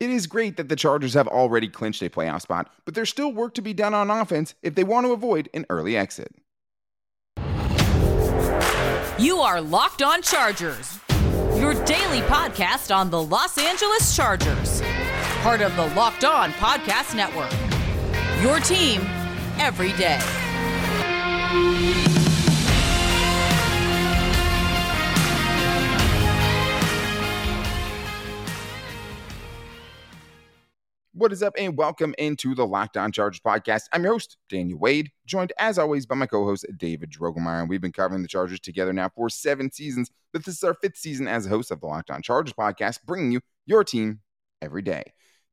It is great that the Chargers have already clinched a playoff spot, but there's still work to be done on offense if they want to avoid an early exit. You are Locked On Chargers, your daily podcast on the Los Angeles Chargers, part of the Locked On Podcast Network. Your team every day. What is up, and welcome into the Locked On Chargers podcast. I'm your host, Daniel Wade, joined as always by my co host, David Drogemeyer. And we've been covering the Chargers together now for seven seasons, but this is our fifth season as a host of the Locked On Chargers podcast, bringing you your team every day.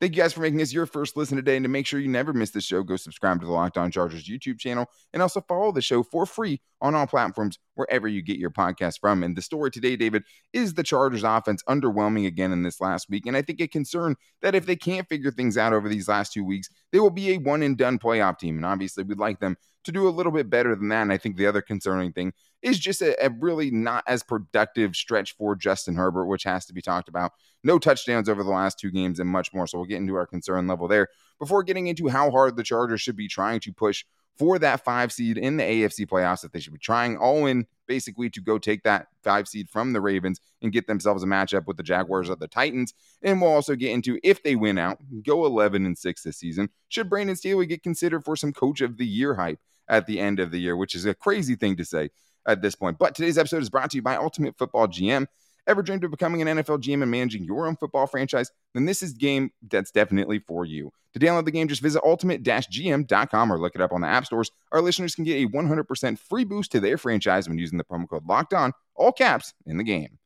Thank you guys for making this your first listen today. And to make sure you never miss the show, go subscribe to the Locked On Chargers YouTube channel and also follow the show for free on all platforms wherever you get your podcast from. And the story today, David, is the Chargers offense underwhelming again in this last week. And I think a concern that if they can't figure things out over these last two weeks, they will be a one and done playoff team. And obviously, we'd like them to do a little bit better than that. And I think the other concerning thing is just a, a, really not as productive stretch for Justin Herbert, which has to be talked about. No touchdowns over the last two games and much more. So we'll get into our concern level there before getting into how hard the Chargers should be trying to push for that five seed in the AFC playoffs, that they should be trying all in basically to go take that five seed from the Ravens and get themselves a matchup with the Jaguars or the Titans. And we'll also get into if they win out, go 11 and 6 this season, should Brandon Staley get considered for some coach of the year hype at the end of the year, which is a crazy thing to say at this point. But today's episode is brought to you by Ultimate Football GM. Ever dreamed of becoming an NFL GM and managing your own football franchise? Then this is game that's definitely for you. To download the game, just visit ultimate-gm.com or look it up on the app stores. Our listeners can get a 100% free boost to their franchise when using the promo code Locked On, all caps, in the game.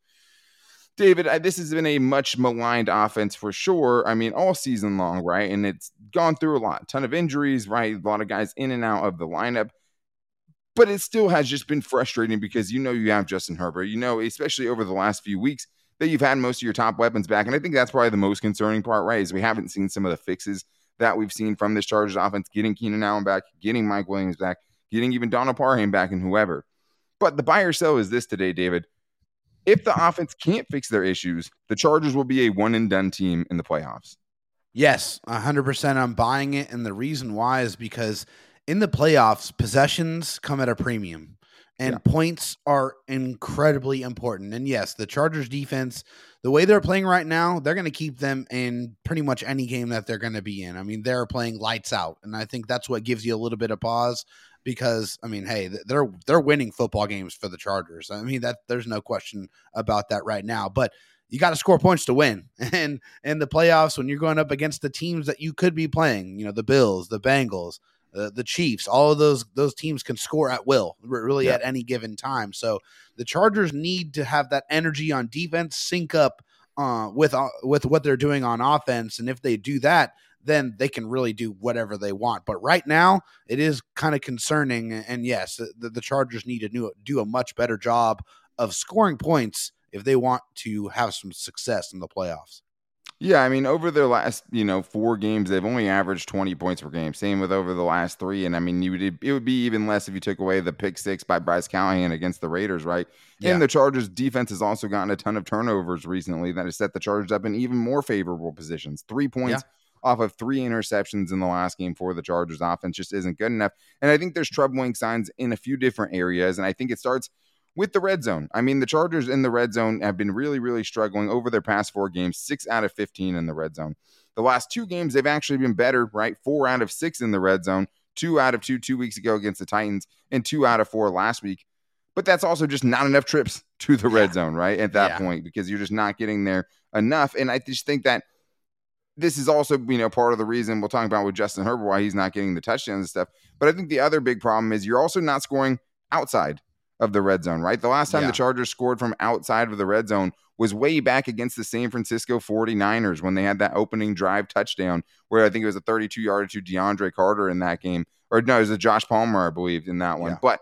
David, this has been a much maligned offense for sure. I mean, all season long, right? And it's gone through a lot, a ton of injuries, right? A lot of guys in and out of the lineup but it still has just been frustrating because you know you have Justin Herbert. You know, especially over the last few weeks, that you've had most of your top weapons back. And I think that's probably the most concerning part, right? Is we haven't seen some of the fixes that we've seen from this Chargers offense, getting Keenan Allen back, getting Mike Williams back, getting even Donald Parham back, and whoever. But the buy or sell is this today, David. If the offense can't fix their issues, the Chargers will be a one and done team in the playoffs. Yes, 100% I'm buying it. And the reason why is because in the playoffs, possessions come at a premium and yeah. points are incredibly important. And yes, the Chargers defense, the way they're playing right now, they're going to keep them in pretty much any game that they're going to be in. I mean, they're playing lights out, and I think that's what gives you a little bit of pause because I mean, hey, they're they're winning football games for the Chargers. I mean, that there's no question about that right now, but you got to score points to win. And in the playoffs, when you're going up against the teams that you could be playing, you know, the Bills, the Bengals, uh, the Chiefs, all of those those teams can score at will, really yeah. at any given time. So the Chargers need to have that energy on defense sync up uh, with uh, with what they're doing on offense, and if they do that, then they can really do whatever they want. But right now, it is kind of concerning. And yes, the, the Chargers need to do, do a much better job of scoring points if they want to have some success in the playoffs. Yeah, I mean, over their last, you know, four games, they've only averaged 20 points per game. Same with over the last three. And I mean, you would, it would be even less if you took away the pick six by Bryce Callahan against the Raiders, right? Yeah. And the Chargers defense has also gotten a ton of turnovers recently that has set the Chargers up in even more favorable positions. Three points yeah. off of three interceptions in the last game for the Chargers offense just isn't good enough. And I think there's troubling signs in a few different areas. And I think it starts – with the red zone. I mean, the Chargers in the red zone have been really, really struggling over their past four games, six out of 15 in the red zone. The last two games, they've actually been better, right? Four out of six in the red zone, two out of two, two weeks ago against the Titans, and two out of four last week. But that's also just not enough trips to the red zone, right? At that yeah. point, because you're just not getting there enough. And I just think that this is also, you know, part of the reason we'll talk about with Justin Herbert why he's not getting the touchdowns and stuff. But I think the other big problem is you're also not scoring outside of the red zone, right? The last time yeah. the Chargers scored from outside of the red zone was way back against the San Francisco 49ers when they had that opening drive touchdown where I think it was a 32 yard to DeAndre Carter in that game. Or no, it was a Josh Palmer, I believe, in that one. Yeah. But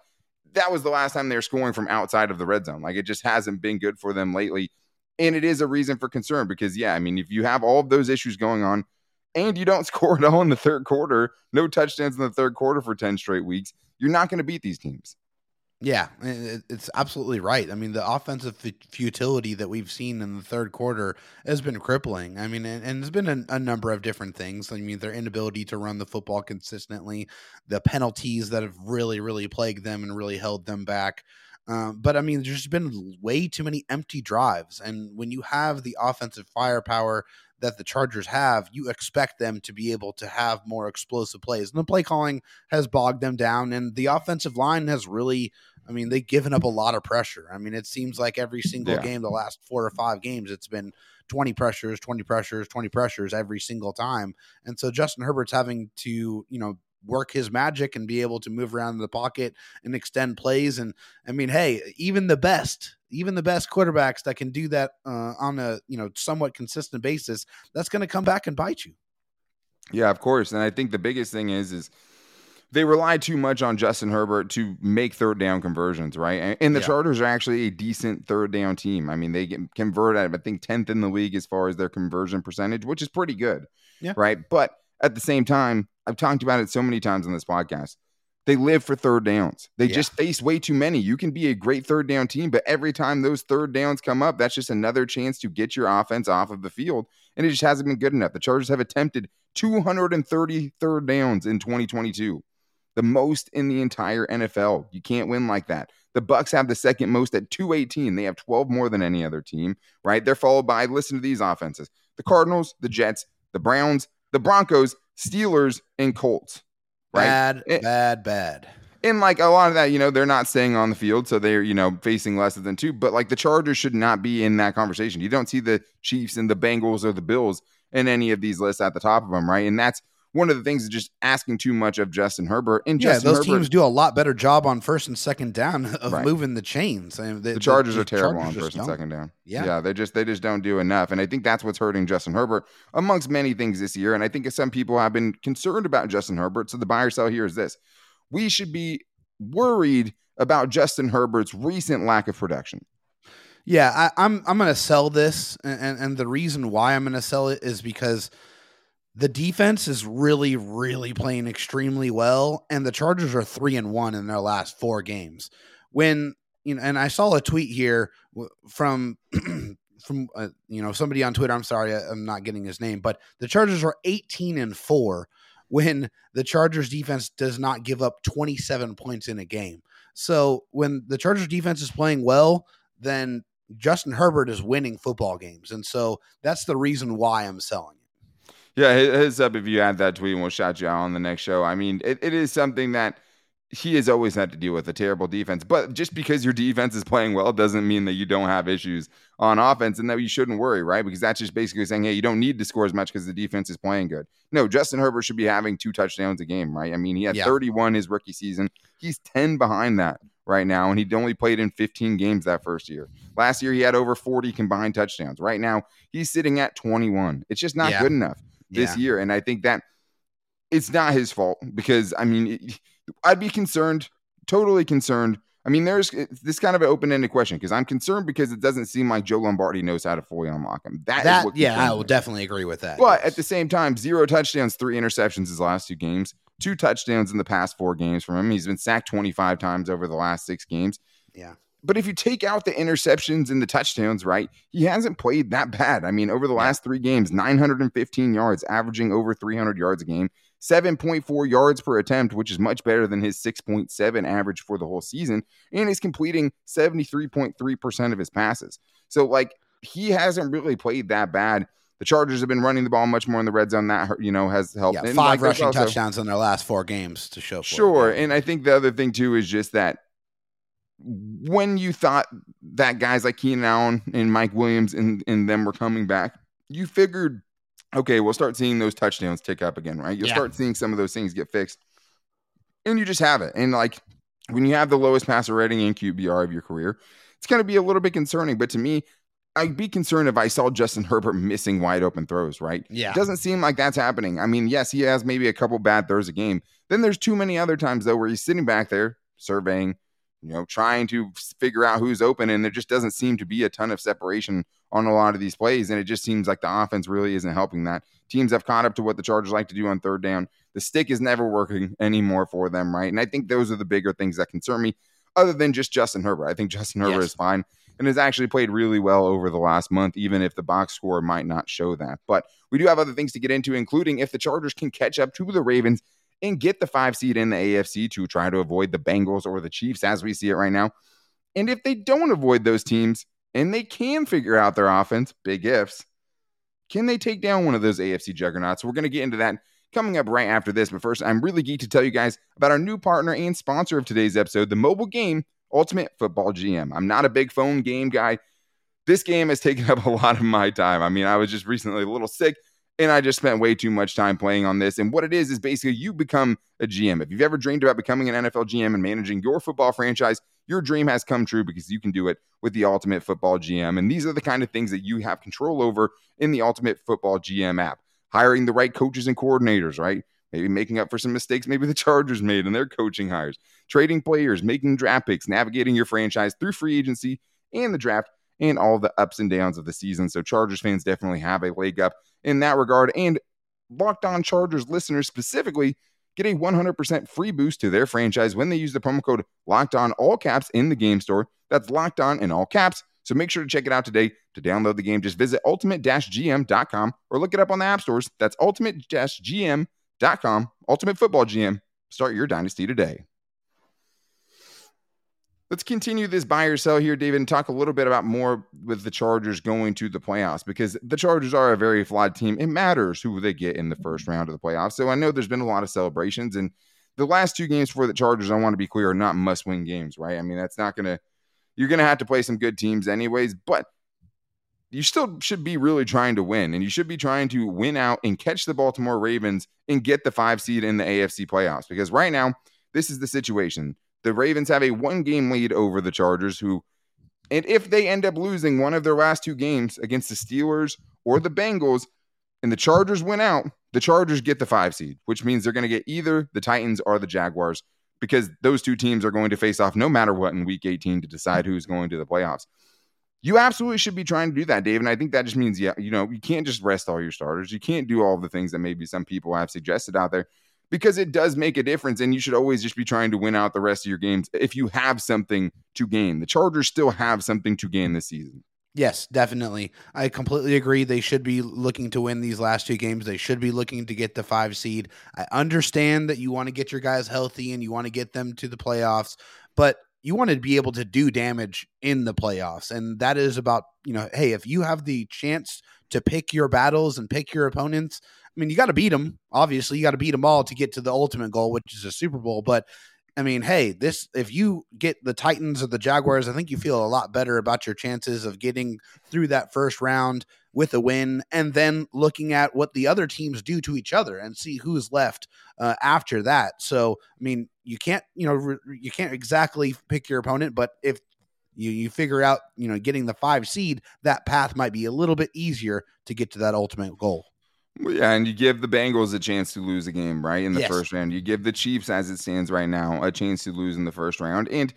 that was the last time they were scoring from outside of the red zone. Like it just hasn't been good for them lately. And it is a reason for concern because, yeah, I mean, if you have all of those issues going on and you don't score at all in the third quarter, no touchdowns in the third quarter for 10 straight weeks, you're not going to beat these teams. Yeah, it's absolutely right. I mean, the offensive futility that we've seen in the third quarter has been crippling. I mean, and, and there's been a, a, number of different things. I mean, their inability to run the football consistently, the penalties that have really, really plagued them and really held them back. Um, but I mean, there's been way too many empty drives. And when you have the offensive firepower that the Chargers have, you expect them to be able to have more explosive plays. And the play calling has bogged them down, and the offensive line has really. I mean, they've given up a lot of pressure. I mean, it seems like every single yeah. game, the last four or five games, it's been 20 pressures, 20 pressures, 20 pressures every single time. And so Justin Herbert's having to, you know, work his magic and be able to move around in the pocket and extend plays. And I mean, hey, even the best, even the best quarterbacks that can do that uh, on a you know somewhat consistent basis, that's going to come back and bite you. Yeah, of course. And I think the biggest thing is is they rely too much on Justin Herbert to make third down conversions, right? And the yeah. Chargers are actually a decent third down team. I mean, they get convert at I think tenth in the league as far as their conversion percentage, which is pretty good, yeah. right? But at the same time, I've talked about it so many times on this podcast. They live for third downs. They yeah. just face way too many. You can be a great third down team, but every time those third downs come up, that's just another chance to get your offense off of the field. And it just hasn't been good enough. The Chargers have attempted 230 third downs in 2022, the most in the entire NFL. You can't win like that. The Bucks have the second most at 218. They have 12 more than any other team, right? They're followed by listen to these offenses. The Cardinals, the Jets, the Browns, the Broncos, Steelers, and Colts. Right? Bad, and, bad, bad. And like a lot of that, you know, they're not staying on the field, so they're, you know, facing less than two. But like the Chargers should not be in that conversation. You don't see the Chiefs and the Bengals or the Bills in any of these lists at the top of them, right? And that's one of the things is just asking too much of Justin Herbert. And yeah, Justin those Herbert, teams do a lot better job on first and second down of right. moving the chains. I mean, the, the Chargers the, are terrible Chargers on first and second down. Yeah, yeah, they just they just don't do enough, and I think that's what's hurting Justin Herbert amongst many things this year. And I think some people have been concerned about Justin Herbert. So the buyer sell here is this: we should be worried about Justin Herbert's recent lack of production. Yeah, I, am I'm, I'm going to sell this, and, and, and the reason why I'm going to sell it is because the defense is really, really playing extremely well, and the Chargers are three and one in their last four games. When you know, and I saw a tweet here from from uh, you know somebody on Twitter. I'm sorry, I, I'm not getting his name, but the Chargers are 18 and four when the Chargers defense does not give up 27 points in a game. So when the Chargers defense is playing well, then Justin Herbert is winning football games, and so that's the reason why I'm selling. Yeah, heads up if you add that tweet and we'll shout you out on the next show. I mean, it, it is something that he has always had to deal with a terrible defense. But just because your defense is playing well doesn't mean that you don't have issues on offense and that you shouldn't worry, right? Because that's just basically saying, hey, you don't need to score as much because the defense is playing good. No, Justin Herbert should be having two touchdowns a game, right? I mean, he had yeah. 31 his rookie season. He's 10 behind that right now, and he only played in 15 games that first year. Last year, he had over 40 combined touchdowns. Right now, he's sitting at 21. It's just not yeah. good enough this yeah. year. And I think that it's not his fault because, I mean, it, I'd be concerned, totally concerned. I mean, there's eh, this kind of an open ended question because I'm concerned because it doesn't seem like Joe Lombardi knows how to fully unlock him. That, that yeah, I will definitely agree with that. But yes. at the same time, zero touchdowns, three interceptions his last two games, two touchdowns in the past four games from him. He's been sacked 25 times over the last six games. Yeah. But if you take out the interceptions and the touchdowns, right, he hasn't played that bad. I mean, over the last three games, 915 yards, averaging over 300 yards a game, 7.4 yards per attempt, which is much better than his 6.7 average for the whole season. And he's completing 73.3% of his passes. So, like, he hasn't really played that bad. The Chargers have been running the ball much more in the red zone. That you know has helped. Yeah, five like, rushing also, touchdowns in their last four games to show. sure, it. and I think the other thing too is just that when you thought that guys like Keenan Allen and Mike Williams and, and them were coming back, you figured, okay, we'll start seeing those touchdowns tick up again, right? You'll yeah. start seeing some of those things get fixed. And you just have it. And like when you have the lowest passer rating in QBR of your career, it's going to be a little bit concerning. But to me, I'd be concerned if I saw Justin Herbert missing wide open throws, right? Yeah. It doesn't seem like that's happening. I mean, yes, he has maybe a couple bad throws a game. Then there's too many other times, though, where he's sitting back there surveying, you know, trying to figure out who's open. And there just doesn't seem to be a ton of separation on a lot of these plays. And it just seems like the offense really isn't helping that. Teams have caught up to what the Chargers like to do on third down. The stick is never working anymore for them, right? And I think those are the bigger things that concern me. other than just Justin Herbert. I think Justin Herbert Yes. is fine and has actually played really well over the last month, even if the box score might not show that. But we do have other things to get into, including if the Chargers can catch up to the Ravens and get the five seed in the AFC to try to avoid the Bengals or the Chiefs as we see it right now. And if they don't avoid those teams and they can figure out their offense, big ifs, can they take down one of those AFC juggernauts? We're going to get into that coming up right after this. But first, I'm really geeked to tell you guys about our new partner and sponsor of today's episode, the mobile game Ultimate Football GM. I'm not a big phone game guy. This game has taken up a lot of my time. I mean, I was just recently a little sick and I just spent way too much time playing on this. And what it is is basically you become a GM. If you've ever dreamed about becoming an NFL GM and managing your football franchise, your dream has come true because you can do it with the Ultimate Football GM. And these are the kind of things that you have control over in the Ultimate Football GM app. Hiring the right coaches and coordinators, right? Maybe making up for some mistakes maybe the Chargers made in their coaching hires, trading players, making draft picks, navigating your franchise through free agency and the draft, and all the ups and downs of the season. So Chargers fans definitely have a leg up in that regard. And Locked On Chargers listeners specifically get a 100% free boost to their franchise when they use the promo code Locked On all caps in the game store. That's Locked On in all caps. So make sure to check it out today. To download the game, just visit ultimate-gm.com or look it up on the app stores. That's ultimate-gm.com. Ultimate Football GM. Start your dynasty today. Let's continue this buy or sell here, David, and talk a little bit about more with the Chargers going to the playoffs because the Chargers are a very flawed team. It matters who they get in the first round of the playoffs. So I know there's been a lot of celebrations, and the last two games for the Chargers, I want to be clear, are not must win games, right? I mean, that's not going to, you're going to have to play some good teams anyways, but you still should be really trying to win, and you should be trying to win out and catch the Baltimore Ravens and get the five seed in the AFC playoffs because right now, this is the situation the Ravens have a one game lead over the Chargers, who, and if they end up losing one of their last two games against the Steelers or the Bengals, and the Chargers win out, the Chargers get the five seed, which means they're going to get either the Titans or the Jaguars because those two teams are going to face off no matter what in week 18 to decide who's going to the playoffs. You absolutely should be trying to do that, Dave. And I think that just means, yeah, you know, you can't just rest all your starters. You can't do all the things that maybe some people have suggested out there because it does make a difference. And you should always just be trying to win out the rest of your games if you have something to gain. The Chargers still have something to gain this season. Yes, definitely. I completely agree. They should be looking to win these last two games. They should be looking to get the five seed. I understand that you want to get your guys healthy and you want to get them to the playoffs, but you want to be able to do damage in the playoffs. And that is about, you know, hey, if you have the chance to pick your battles and pick your opponents, I mean, you got to beat them. Obviously, you got to beat them all to get to the ultimate goal, which is a Super Bowl. But I mean, hey, this if you get the Titans or the Jaguars, I think you feel a lot better about your chances of getting through that first round with a win, and then looking at what the other teams do to each other and see who's left uh, after that. So, I mean, you can't, you know, re- you can't exactly pick your opponent, but if you you figure out, you know, getting the five seed, that path might be a little bit easier to get to that ultimate goal. Well, yeah, and you give the Bengals a chance to lose a game, right? In the Yes. first round. You give the Chiefs, as it stands right now, a chance to lose in the first round. And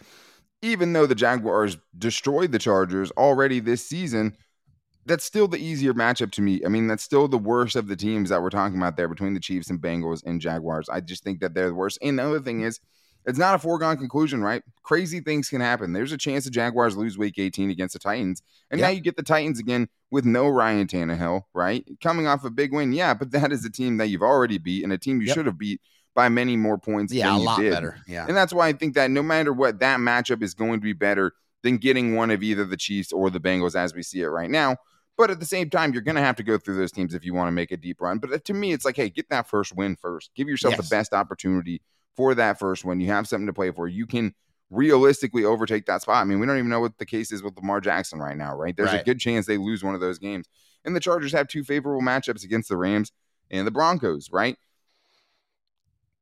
even though the Jaguars destroyed the Chargers already this season, that's still the easier matchup to me. I mean, that's still the worst of the teams that we're talking about there between the Chiefs and Bengals and Jaguars. I just think that they're the worst. And the other thing is, it's not a foregone conclusion, right? Crazy things can happen. There's a chance the Jaguars lose week 18 against the Titans. And now you get the Titans again with no Ryan Tannehill, right? Coming off a big win. Yeah, but that is a team that you've already beat and a team you Yep. should have beat by many more points Yeah, than a you lot did. better. Yeah. And that's why I think that no matter what, that matchup is going to be better than getting one of either the Chiefs or the Bengals as we see it right now. But at the same time, you're going to have to go through those teams if you want to make a deep run. But uh, to me, it's like, hey, get that first win first. Give yourself Yes. the best opportunity for that first win. You have something to play for. You can realistically overtake that spot. I mean, we don't even know what the case is with Lamar Jackson right now, right? There's a good chance they lose one of those games. And the Chargers have two favorable matchups against the Rams and the Broncos, right?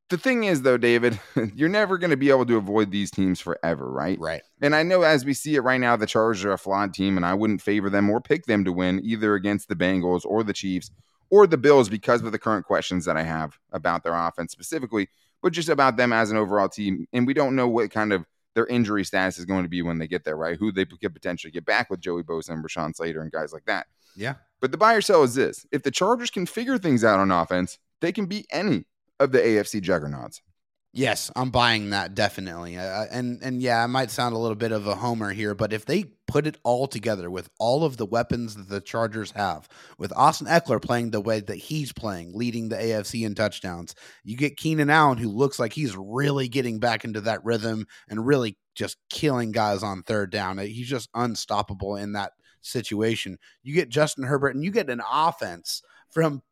The thing is, though, David, you're never going to be able to avoid these teams forever, right? Right. And I know as we see it right now, the Chargers are a flawed team, and I wouldn't favor them or pick them to win either against the Bengals or the Chiefs or the Bills because of the current questions that I have about their offense specifically, but just about them as an overall team. And we don't know what kind of their injury status is going to be when they get there, right? Who they could potentially get back with Joey Bosa and Rashawn Slater and guys like that. Yeah. But the buy or sell is this if the Chargers can figure things out on offense, they can beat any of the AFC juggernauts. Yes, I'm buying that definitely. Uh, and and yeah, I might sound a little bit of a homer here, but if they put it all together with all of the weapons that the Chargers have, with Austin Ekeler playing the way that he's playing, leading the AFC in touchdowns, you get Keenan Allen who looks like he's really getting back into that rhythm and really just killing guys on third down. He's just unstoppable in that situation. You get Justin Herbert and you get an offense from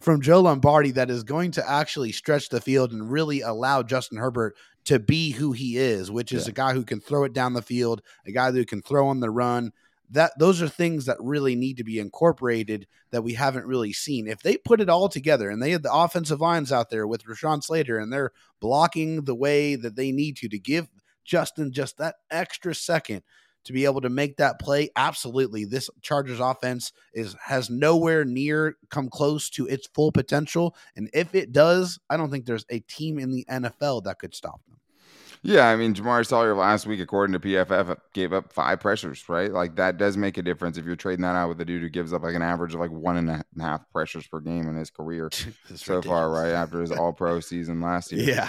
from Joe Lombardi that is going to actually stretch the field and really allow Justin Herbert to be who he is, which is yeah. a guy who can throw it down the field, a guy who can throw on the run. That those are things that really need to be incorporated that we haven't really seen. If they put it all together and they had the offensive lines out there with Rashawn Slater and they're blocking the way that they need to to give Justin just that extra second to be able to make that play. Absolutely, this Chargers offense is has nowhere near come close to its full potential, and if it does, I don't think there's a team in the NFL that could stop them. Yeah, I mean, Jamaree Salyer last week, according to PFF, gave up five pressures, right? Like that does make a difference if you're trading that out with a dude who gives up like an average of like one and a half pressures per game in his career so ridiculous. far, right? After his All Pro season last year. Yeah,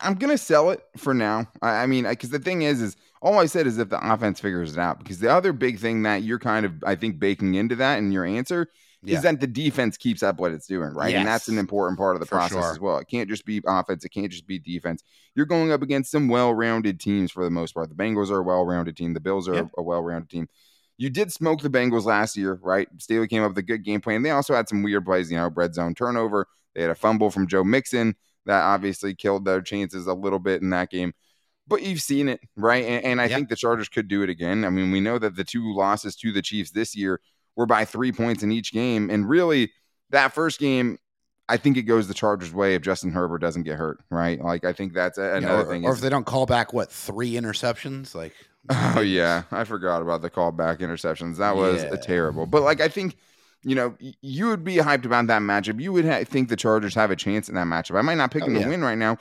I'm gonna sell it for now. I, I mean, because the thing is, is all I said is if the offense figures it out. Because the other big thing that you're kind of, I think, baking into that in your answer yeah. is that the defense keeps up what it's doing, right? Yes. And that's an important part of the for process sure. as well. It can't just be offense. It can't just be defense. You're going up against some well-rounded teams for the most part. The Bengals are a well-rounded team. The Bills are yeah. a, a well-rounded team. You did smoke the Bengals last year, right? Staley came up with a good game plan. They also had some weird plays, you know, red zone turnover. They had a fumble from Joe Mixon that obviously killed their chances a little bit in that game. But you've seen it, right? And, and I yep. think the Chargers could do it again. I mean, we know that the two losses to the Chiefs this year were by three points in each game. And really, that first game, I think it goes the Chargers' way if Justin Herbert doesn't get hurt, right? Like, I think that's another yeah, or, thing. Or if they don't call back, what, three interceptions? Like, oh, yeah. I forgot about the callback interceptions. That was yeah. terrible. But, like, I think you know, you would be hyped about that matchup. You would ha- think the Chargers have a chance in that matchup. I might not pick oh, them yeah. to win right now,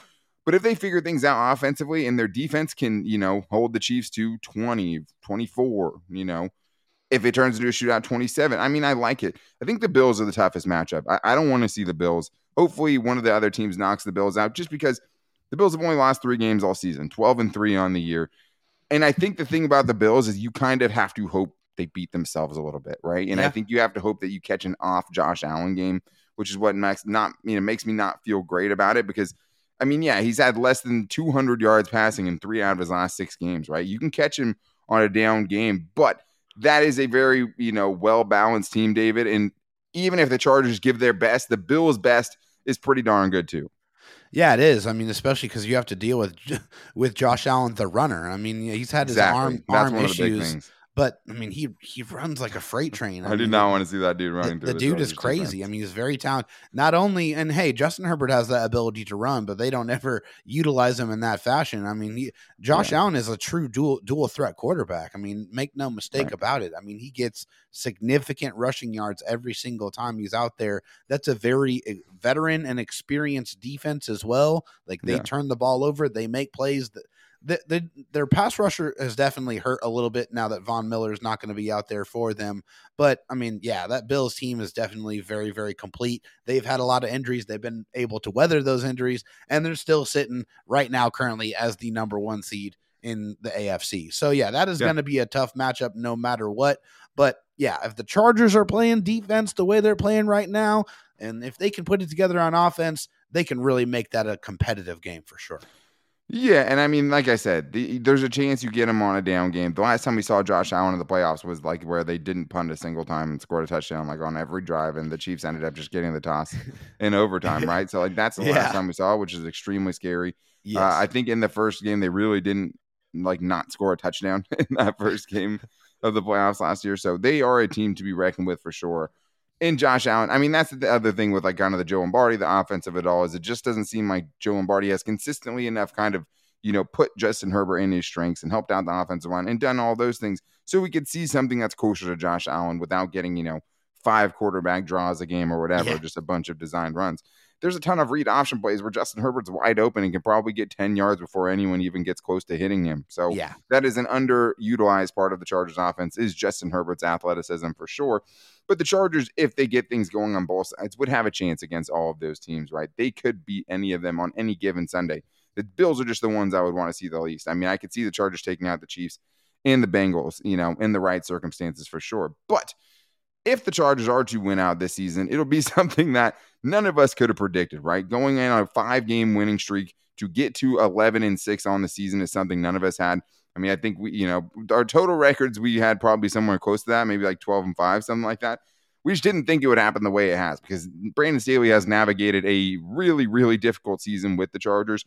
but if they figure things out offensively and their defense can, you know, hold the Chiefs to 20, 24, you know, if it turns into a shootout 27, I mean, I like it. I think the Bills are the toughest matchup. I, I don't want to see the Bills. Hopefully, one of the other teams knocks the Bills out just because the Bills have only lost three games all season, 12 and three on the year. And I think the thing about the Bills is you kind of have to hope they beat themselves a little bit, right? And yeah. I think you have to hope that you catch an off Josh Allen game, which is what makes not you know makes me not feel great about it because I mean, yeah, he's had less than 200 yards passing in three out of his last six games, right? You can catch him on a down game, but that is a very you know well balanced team, David. And even if the Chargers give their best, the Bills' best is pretty darn good too. Yeah, it is. I mean, especially because you have to deal with with Josh Allen, the runner. I mean, he's had his exactly. arm arm issues but I mean, he he runs like a freight train. I, I do mean, not want to see that dude running. The, the dude is crazy. I mean, he's very talented. Not only, and hey, Justin Herbert has that ability to run, but they don't ever utilize him in that fashion. I mean, he, Josh yeah. Allen is a true dual dual threat quarterback. I mean, make no mistake right. about it. I mean, he gets significant rushing yards every single time he's out there. That's a very eh, veteran and experienced defense as well. Like they yeah. turn the ball over, they make plays that the, the, their pass rusher has definitely hurt a little bit now that Von Miller is not going to be out there for them. But I mean, yeah, that Bills team is definitely very, very complete. They've had a lot of injuries. They've been able to weather those injuries, and they're still sitting right now currently as the number one seed in the AFC. So yeah, that is yeah. going to be a tough matchup no matter what. But yeah, if the Chargers are playing defense the way they're playing right now, and if they can put it together on offense, they can really make that a competitive game for sure. Yeah, and I mean, like I said, the, there's a chance you get him on a down game. The last time we saw Josh Allen in the playoffs was like where they didn't punt a single time and scored a touchdown like on every drive, and the Chiefs ended up just getting the toss in overtime, right? So like that's the yeah. last time we saw, which is extremely scary. Uh, yes. Uh, I think in the first game they really didn't like not score a touchdown in that first game of the playoffs last year. So they are a team to be reckoned with for sure in Josh Allen. I mean, that's the other thing with like kind of the Joe Lombardi, the offense of it all, is it just doesn't seem like Joe Lombardi has consistently enough kind of, you know, put Justin Herbert in his strengths and helped out the offensive line and done all those things. So we could see something that's closer to Josh Allen without getting, you know, five quarterback draws a game or whatever, yeah. just a bunch of designed runs. There's a ton of read option plays where Justin Herbert's wide open and can probably get 10 yards before anyone even gets close to hitting him. So Yeah. that is an underutilized part of the Chargers offense is Justin Herbert's athleticism for sure. But the Chargers, if they get things going on both sides, would have a chance against all of those teams, right? They could beat any of them on any given Sunday. The Bills are just the ones I would want to see the least. I mean, I could see the Chargers taking out the Chiefs and the Bengals, you know, in the right circumstances for sure. But if the Chargers are to win out this season, it'll be something that none of us could have predicted, right? Going in on a five game winning streak to get to 11 and 6 on the season is something none of us had. I mean, I think we, you know, our total records, we had probably somewhere close to that, maybe like 12 and 5, something like that. We just didn't think it would happen the way it has because Brandon Staley has navigated a really, really difficult season with the Chargers.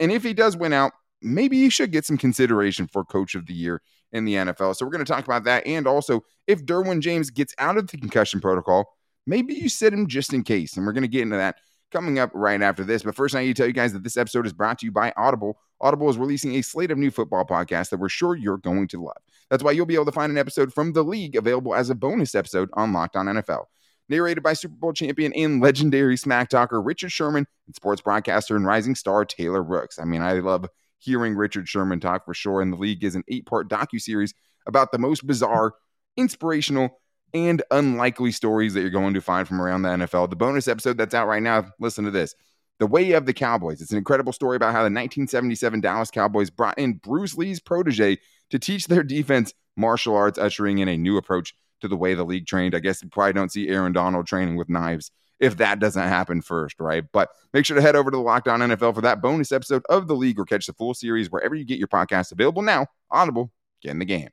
And if he does win out, maybe he should get some consideration for coach of the year in the NFL. So we're going to talk about that. And also, if Derwin James gets out of the concussion protocol, maybe you sit him just in case. And we're going to get into that coming up right after this. But first, I need to tell you guys that this episode is brought to you by Audible. Audible is releasing a slate of new football podcasts that we're sure you're going to love. That's why you'll be able to find an episode from the league available as a bonus episode on Locked On NFL. Narrated by Super Bowl champion and legendary smack talker Richard Sherman and sports broadcaster and rising star Taylor Rooks. I mean, I love hearing Richard Sherman talk for sure. And the league is an eight-part docu-series about the most bizarre, inspirational, and unlikely stories that you're going to find from around the NFL. The bonus episode that's out right now, listen to this. The Way of the Cowboys. It's an incredible story about how the 1977 Dallas Cowboys brought in Bruce Lee's protege to teach their defense martial arts, ushering in a new approach to the way the league trained. I guess you probably don't see Aaron Donald training with knives if that doesn't happen first, right? But make sure to head over to the Locked On NFL for that bonus episode of the league or catch the full series wherever you get your podcast available now. Audible, get in the game.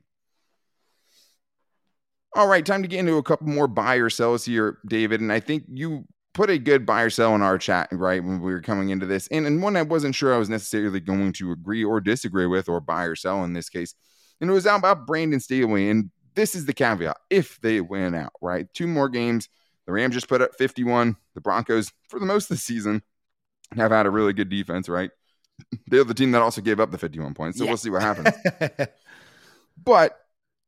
All right, time to get into a couple more buy or sells here, David. And I think you put a good buy or sell in our chat, right, when we were coming into this. And, and one I wasn't sure I was necessarily going to agree or disagree with, or buy or sell in this case. And it was out about Brandon Staley. And this is the caveat if they win out, right? Two more games. The Rams just put up 51. The Broncos, for the most of the season, have had a really good defense, right? They're the team that also gave up the 51 points. So Yeah. we'll see what happens. But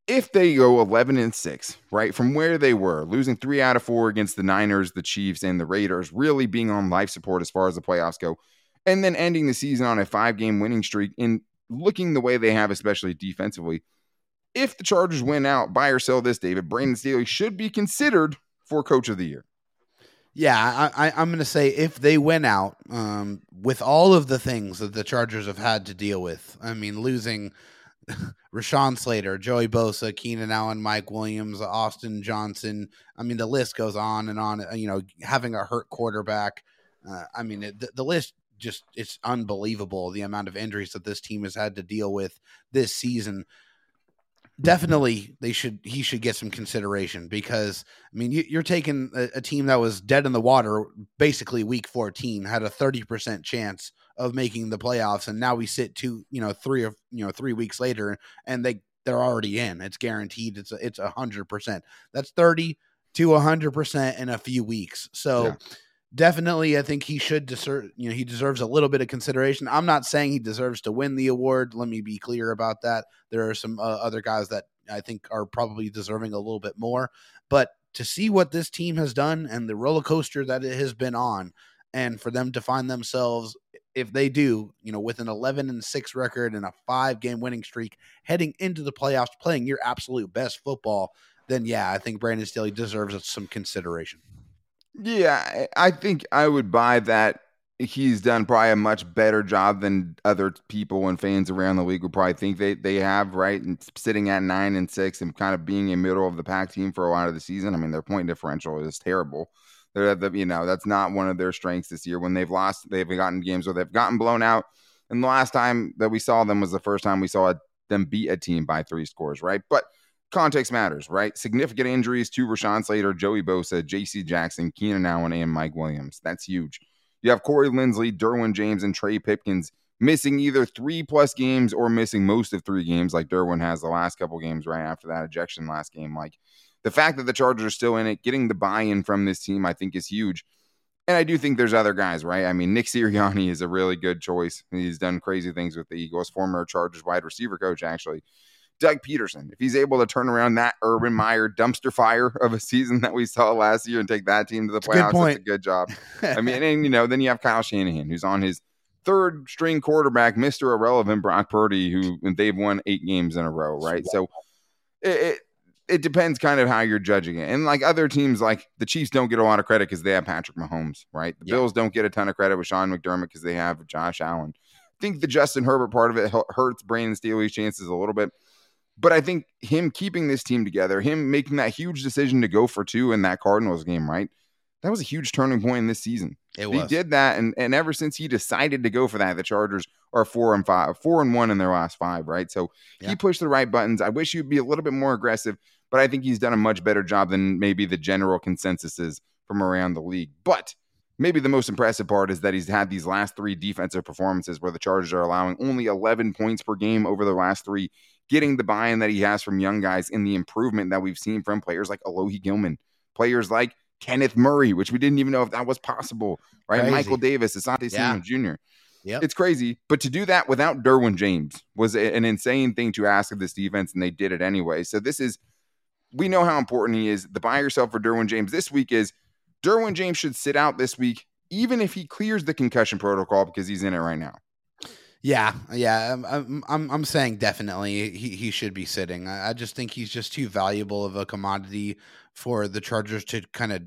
if they go 11 and 6, right, from where they were, losing three out of four against the Niners, the Chiefs, and the Raiders, really being on life support as far as the playoffs go, and then ending the season on a five game winning streak and looking the way they have, especially defensively, if the Chargers win out, buy or sell this, David, Brandon Staley should be considered for coach of the year. Yeah, I, I, I'm going to say if they win out, um, with all of the things that the Chargers have had to deal with, I mean, losing Rashawn Slater, Joey Bosa, Keenan Allen, Mike Williams, Austin Johnson. I mean, the list goes on and on. You know, having a hurt quarterback. Uh, I mean, it, the, the list just it's unbelievable the amount of injuries that this team has had to deal with this season. Definitely, they should he should get some consideration because I mean you, you're taking a, a team that was dead in the water basically week 14 had a 30 percent chance of making the playoffs, and now we sit two you know three or you know three weeks later and they they're already in. It's guaranteed. It's a, it's a hundred percent. That's 30 to a hundred percent in a few weeks. So. Yeah. Definitely, I think he should deserve. You know, he deserves a little bit of consideration. I'm not saying he deserves to win the award. Let me be clear about that. There are some uh, other guys that I think are probably deserving a little bit more. But to see what this team has done and the roller coaster that it has been on, and for them to find themselves, if they do, you know, with an 11 and 6 record and a five game winning streak heading into the playoffs, playing your absolute best football, then yeah, I think Brandon Staley deserves some consideration. Yeah, I think I would buy that. He's done probably a much better job than other people and fans around the league would probably think they, they have, right? And sitting at nine and six and kind of being a middle of the pack team for a lot of the season. I mean, their point differential is terrible. They're the, you know, that's not one of their strengths this year. When they've lost, they've gotten games where they've gotten blown out. And the last time that we saw them was the first time we saw them beat a team by three scores, right? But context matters, right? Significant injuries to Rashawn Slater, Joey Bosa, J.C. Jackson, Keenan Allen, and Mike Williams. That's huge. You have Corey Linsley, Derwin James, and Trey Pipkins missing either three plus games or missing most of three games, like Derwin has the last couple games right after that ejection last game. Like the fact that the Chargers are still in it, getting the buy-in from this team, I think is huge. And I do think there's other guys, right? I mean, Nick Sirianni is a really good choice. He's done crazy things with the Eagles, former Chargers wide receiver coach, actually Doug Pederson, if he's able to turn around that Urban Meyer dumpster fire of a season that we saw last year and take that team to the playoffs, that's a good job. I mean, and you know, then you have Kyle Shanahan, who's on his third string quarterback, Mr. Irrelevant Brock Purdy, who they've won eight games in a row, right? So it, it, it depends kind of how you're judging it. And like other teams, like the Chiefs don't get a lot of credit because they have Patrick Mahomes, right? The yeah. Bills don't get a ton of credit with Sean McDermott because they have Josh Allen. I think the Justin Herbert part of it hurts Brandon Staley's chances a little bit. But I think him keeping this team together, him making that huge decision to go for two in that Cardinals game, right? That was a huge turning point in this season. It was. He did that, and and ever since he decided to go for that, the Chargers are four and five, four and one in their last five, right? So yeah. he pushed the right buttons. I wish he'd be a little bit more aggressive, but I think he's done a much better job than maybe the general consensus is from around the league. But maybe the most impressive part is that he's had these last three defensive performances where the Chargers are allowing only 11 points per game over the last three, getting the buy-in that he has from young guys in the improvement that we've seen from players like Alohi Gilman, players like Kenneth Murray, which we didn't even know if that was possible, right? Crazy. Michael Davis, Asante yeah. Samuel Jr. Yep. It's crazy. But to do that without Derwin James was an insane thing to ask of this defense, and they did it anyway. So this is, we know how important he is. The buy yourself for Derwin James this week is Derwin James should sit out this week, even if he clears the concussion protocol because he's in it right now. Yeah, yeah, I'm, I'm, I'm saying definitely he, he should be sitting. I, I just think he's just too valuable of a commodity for the Chargers to kind of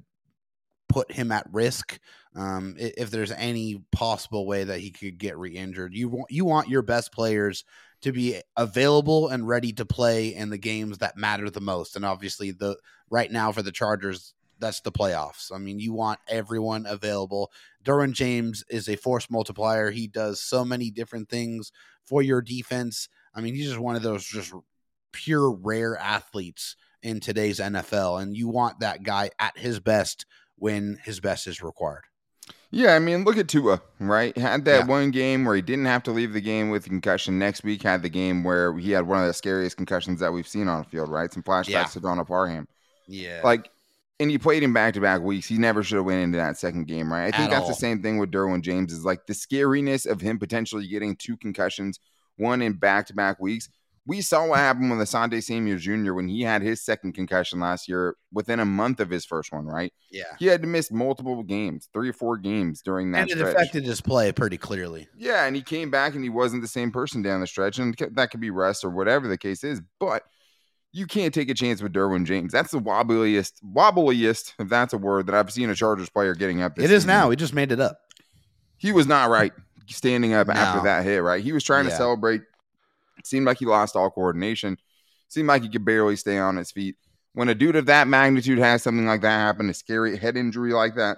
put him at risk. Um, if there's any possible way that he could get re-injured, you want you want your best players to be available and ready to play in the games that matter the most. And obviously, the right now for the Chargers, that's the playoffs. I mean, you want everyone available. Derwin James is a force multiplier. He does so many different things for your defense. I mean, he's just one of those just pure rare athletes in today's NFL, and you want that guy at his best when his best is required. Yeah, I mean, look at Tua, right? Had that yeah. one game where he didn't have to leave the game with concussion. Next week had the game where he had one of the scariest concussions that we've seen on the field, right? Some flashbacks yeah. to Donald Parham. Yeah. Like, and he played him back to back weeks. He never should have went into that second game, right? I think At that's all. the same thing with Derwin James is like the scariness of him potentially getting two concussions, one in back to back weeks we saw what happened with Asante Samuel Jr. when he had his second concussion last year within a month of his first one, right? Yeah. He had to miss multiple games, three or four games during that And it stretch. affected his play pretty clearly. Yeah, and he came back and he wasn't the same person down the stretch. And that could be rest or whatever the case is. But you can't take a chance with Derwin James. That's the wobbliest, wobbliest, if that's a word, that I've seen a Chargers player getting up. It is season. now. He just made it up. He was not right standing up no. after that hit, right? He was trying yeah. to celebrate it seemed like he lost all coordination. It seemed like he could barely stay on his feet. When a dude of that magnitude has something like that happen, a scary head injury like that,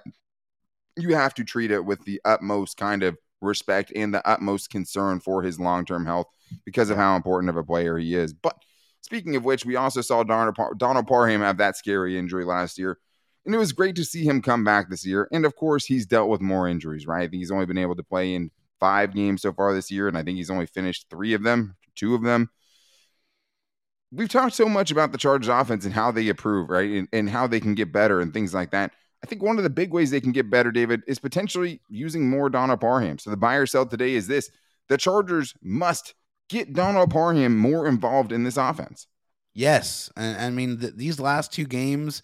you have to treat it with the utmost kind of respect and the utmost concern for his long term health because of how important of a player he is. But speaking of which, we also saw Donald, Par- Donald Parham have that scary injury last year. And it was great to see him come back this year. And of course, he's dealt with more injuries, right? I think he's only been able to play in five games so far this year. And I think he's only finished three of them two of them. We've talked so much about the Chargers offense and how they improve, right? And, and how they can get better and things like that. I think one of the big ways they can get better, David, is potentially using more Donald Parham. So the buyer sell today is this the Chargers must get Donald Parham more involved in this offense. Yes. And I mean, th- these last two games,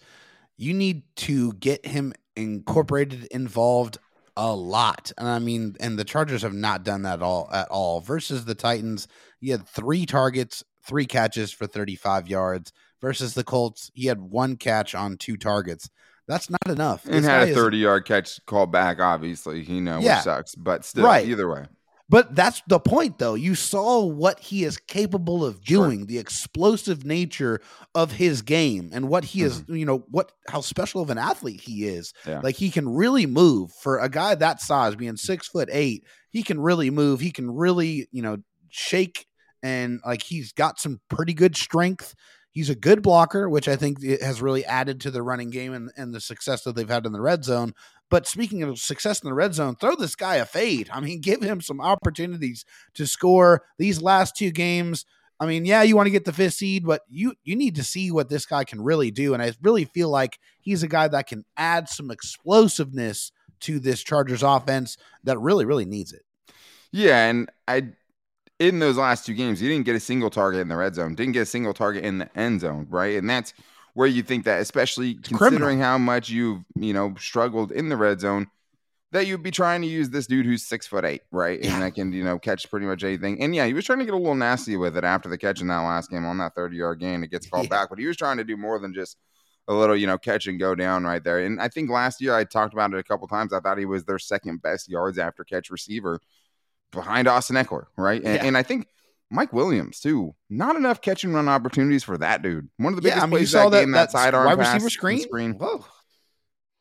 you need to get him incorporated, involved a lot. And I mean, and the Chargers have not done that at all at all. Versus the Titans, he had three targets, three catches for 35 yards. Versus the Colts, he had one catch on two targets. That's not enough. And this had a 30 yard catch called back, obviously, you know, yeah. which sucks. But still, right. either way. But that's the point, though. You saw what he is capable of doing, sure. the explosive nature of his game, and what he is, mm-hmm. you know, what how special of an athlete he is. Yeah. Like he can really move for a guy that size, being six foot eight. He can really move. He can really, you know, shake, and like he's got some pretty good strength. He's a good blocker, which I think has really added to the running game and, and the success that they've had in the red zone. But speaking of success in the red zone, throw this guy a fade. I mean, give him some opportunities to score these last two games. I mean, yeah, you want to get the fifth seed, but you you need to see what this guy can really do. And I really feel like he's a guy that can add some explosiveness to this Chargers offense that really, really needs it. Yeah, and I in those last two games, he didn't get a single target in the red zone, didn't get a single target in the end zone, right? And that's where you think that, especially It's considering criminal. how much you've you know struggled in the red zone, that you'd be trying to use this dude who's six foot eight, right, Yeah. and that can you know catch pretty much anything. And yeah, he was trying to get a little nasty with it after the catch in that last game on that thirty yard gain. It gets called Yeah. back, but he was trying to do more than just a little you know catch and go down right there. And I think last year I talked about it a couple times. I thought he was their second best yards after catch receiver behind Austin Ekeler, right? And, Yeah. and I think. Mike Williams too. Not enough catch and run opportunities for that dude. One of the biggest yeah, I mean, you plays saw that, that, game, that, that sidearm wide receiver screen. screen. Whoa.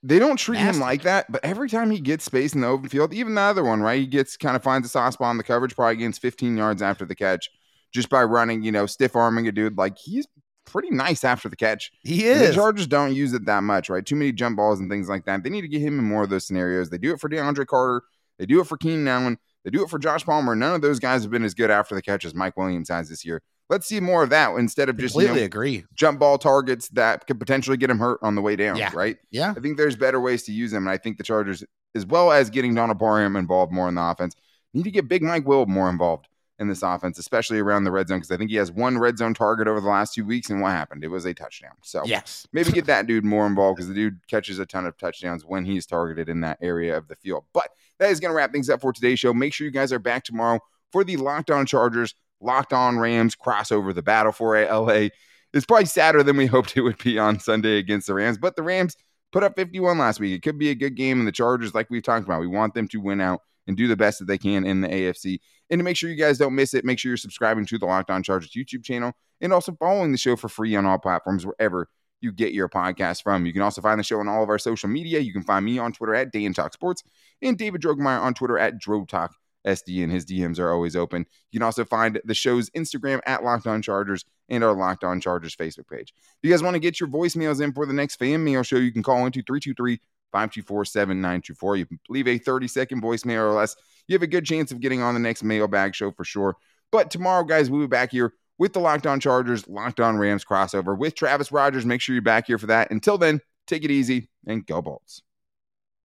They don't treat Nasty. him like that, but every time he gets space in the open field, even the other one, right? He gets kind of finds a soft spot in the coverage, probably gains 15 yards after the catch, just by running, you know, stiff arming a dude. Like he's pretty nice after the catch. He And The is. Chargers don't use it that much, right? Too many jump balls and things like that. They need to get him in more of those scenarios. They do it for DeAndre Carter. They do it for Keenan Allen. They do it for Josh Palmer. None of those guys have been as good after the catch as Mike Williams has this year. Let's see more of that instead of just you Completely know, agree. jump ball targets that could potentially get him hurt on the way down, Yeah. right? Yeah. I think there's better ways to use him. And I think the Chargers, as well as getting Donald Parham involved more in the offense, need to get Big Mike Will more involved in this offense, especially around the red zone, because I think he has one red zone target over the last two weeks. And what happened? It was a touchdown. So Yes. maybe get that dude more involved because the dude catches a ton of touchdowns when he's targeted in that area of the field. But that is going to wrap things up for today's show. Make sure you guys are back tomorrow for the Locked On Chargers, Locked On Rams crossover. The battle for LA is probably sadder than we hoped it would be on Sunday against the Rams, but the Rams put up 51 last week. It could be a good game, and the Chargers, like we've talked about, we want them to win out and do the best that they can in the AFC. And to make sure you guys don't miss it, make sure you're subscribing to the Locked On Chargers YouTube channel and also following the show for free on all platforms wherever you get your podcast from. You can also find the show on all of our social media. You can find me on Twitter at Dan Talk Sports and David Drogemeyer on Twitter at DroTalk SD, and his DMs are always open. You can also find the show's Instagram at Locked On Chargers and our Locked On Chargers Facebook page. If you guys want to get your voicemails in for the next fan mail show, you can call into 323 524 7924. You leave a 30 second voicemail or less. You have a good chance of getting on the next mailbag show for sure. But tomorrow, guys, we'll be back here with the Locked On Chargers, Locked On Rams crossover with Travis Rogers. Make sure you're back here for that. Until then, take it easy and go Bolts.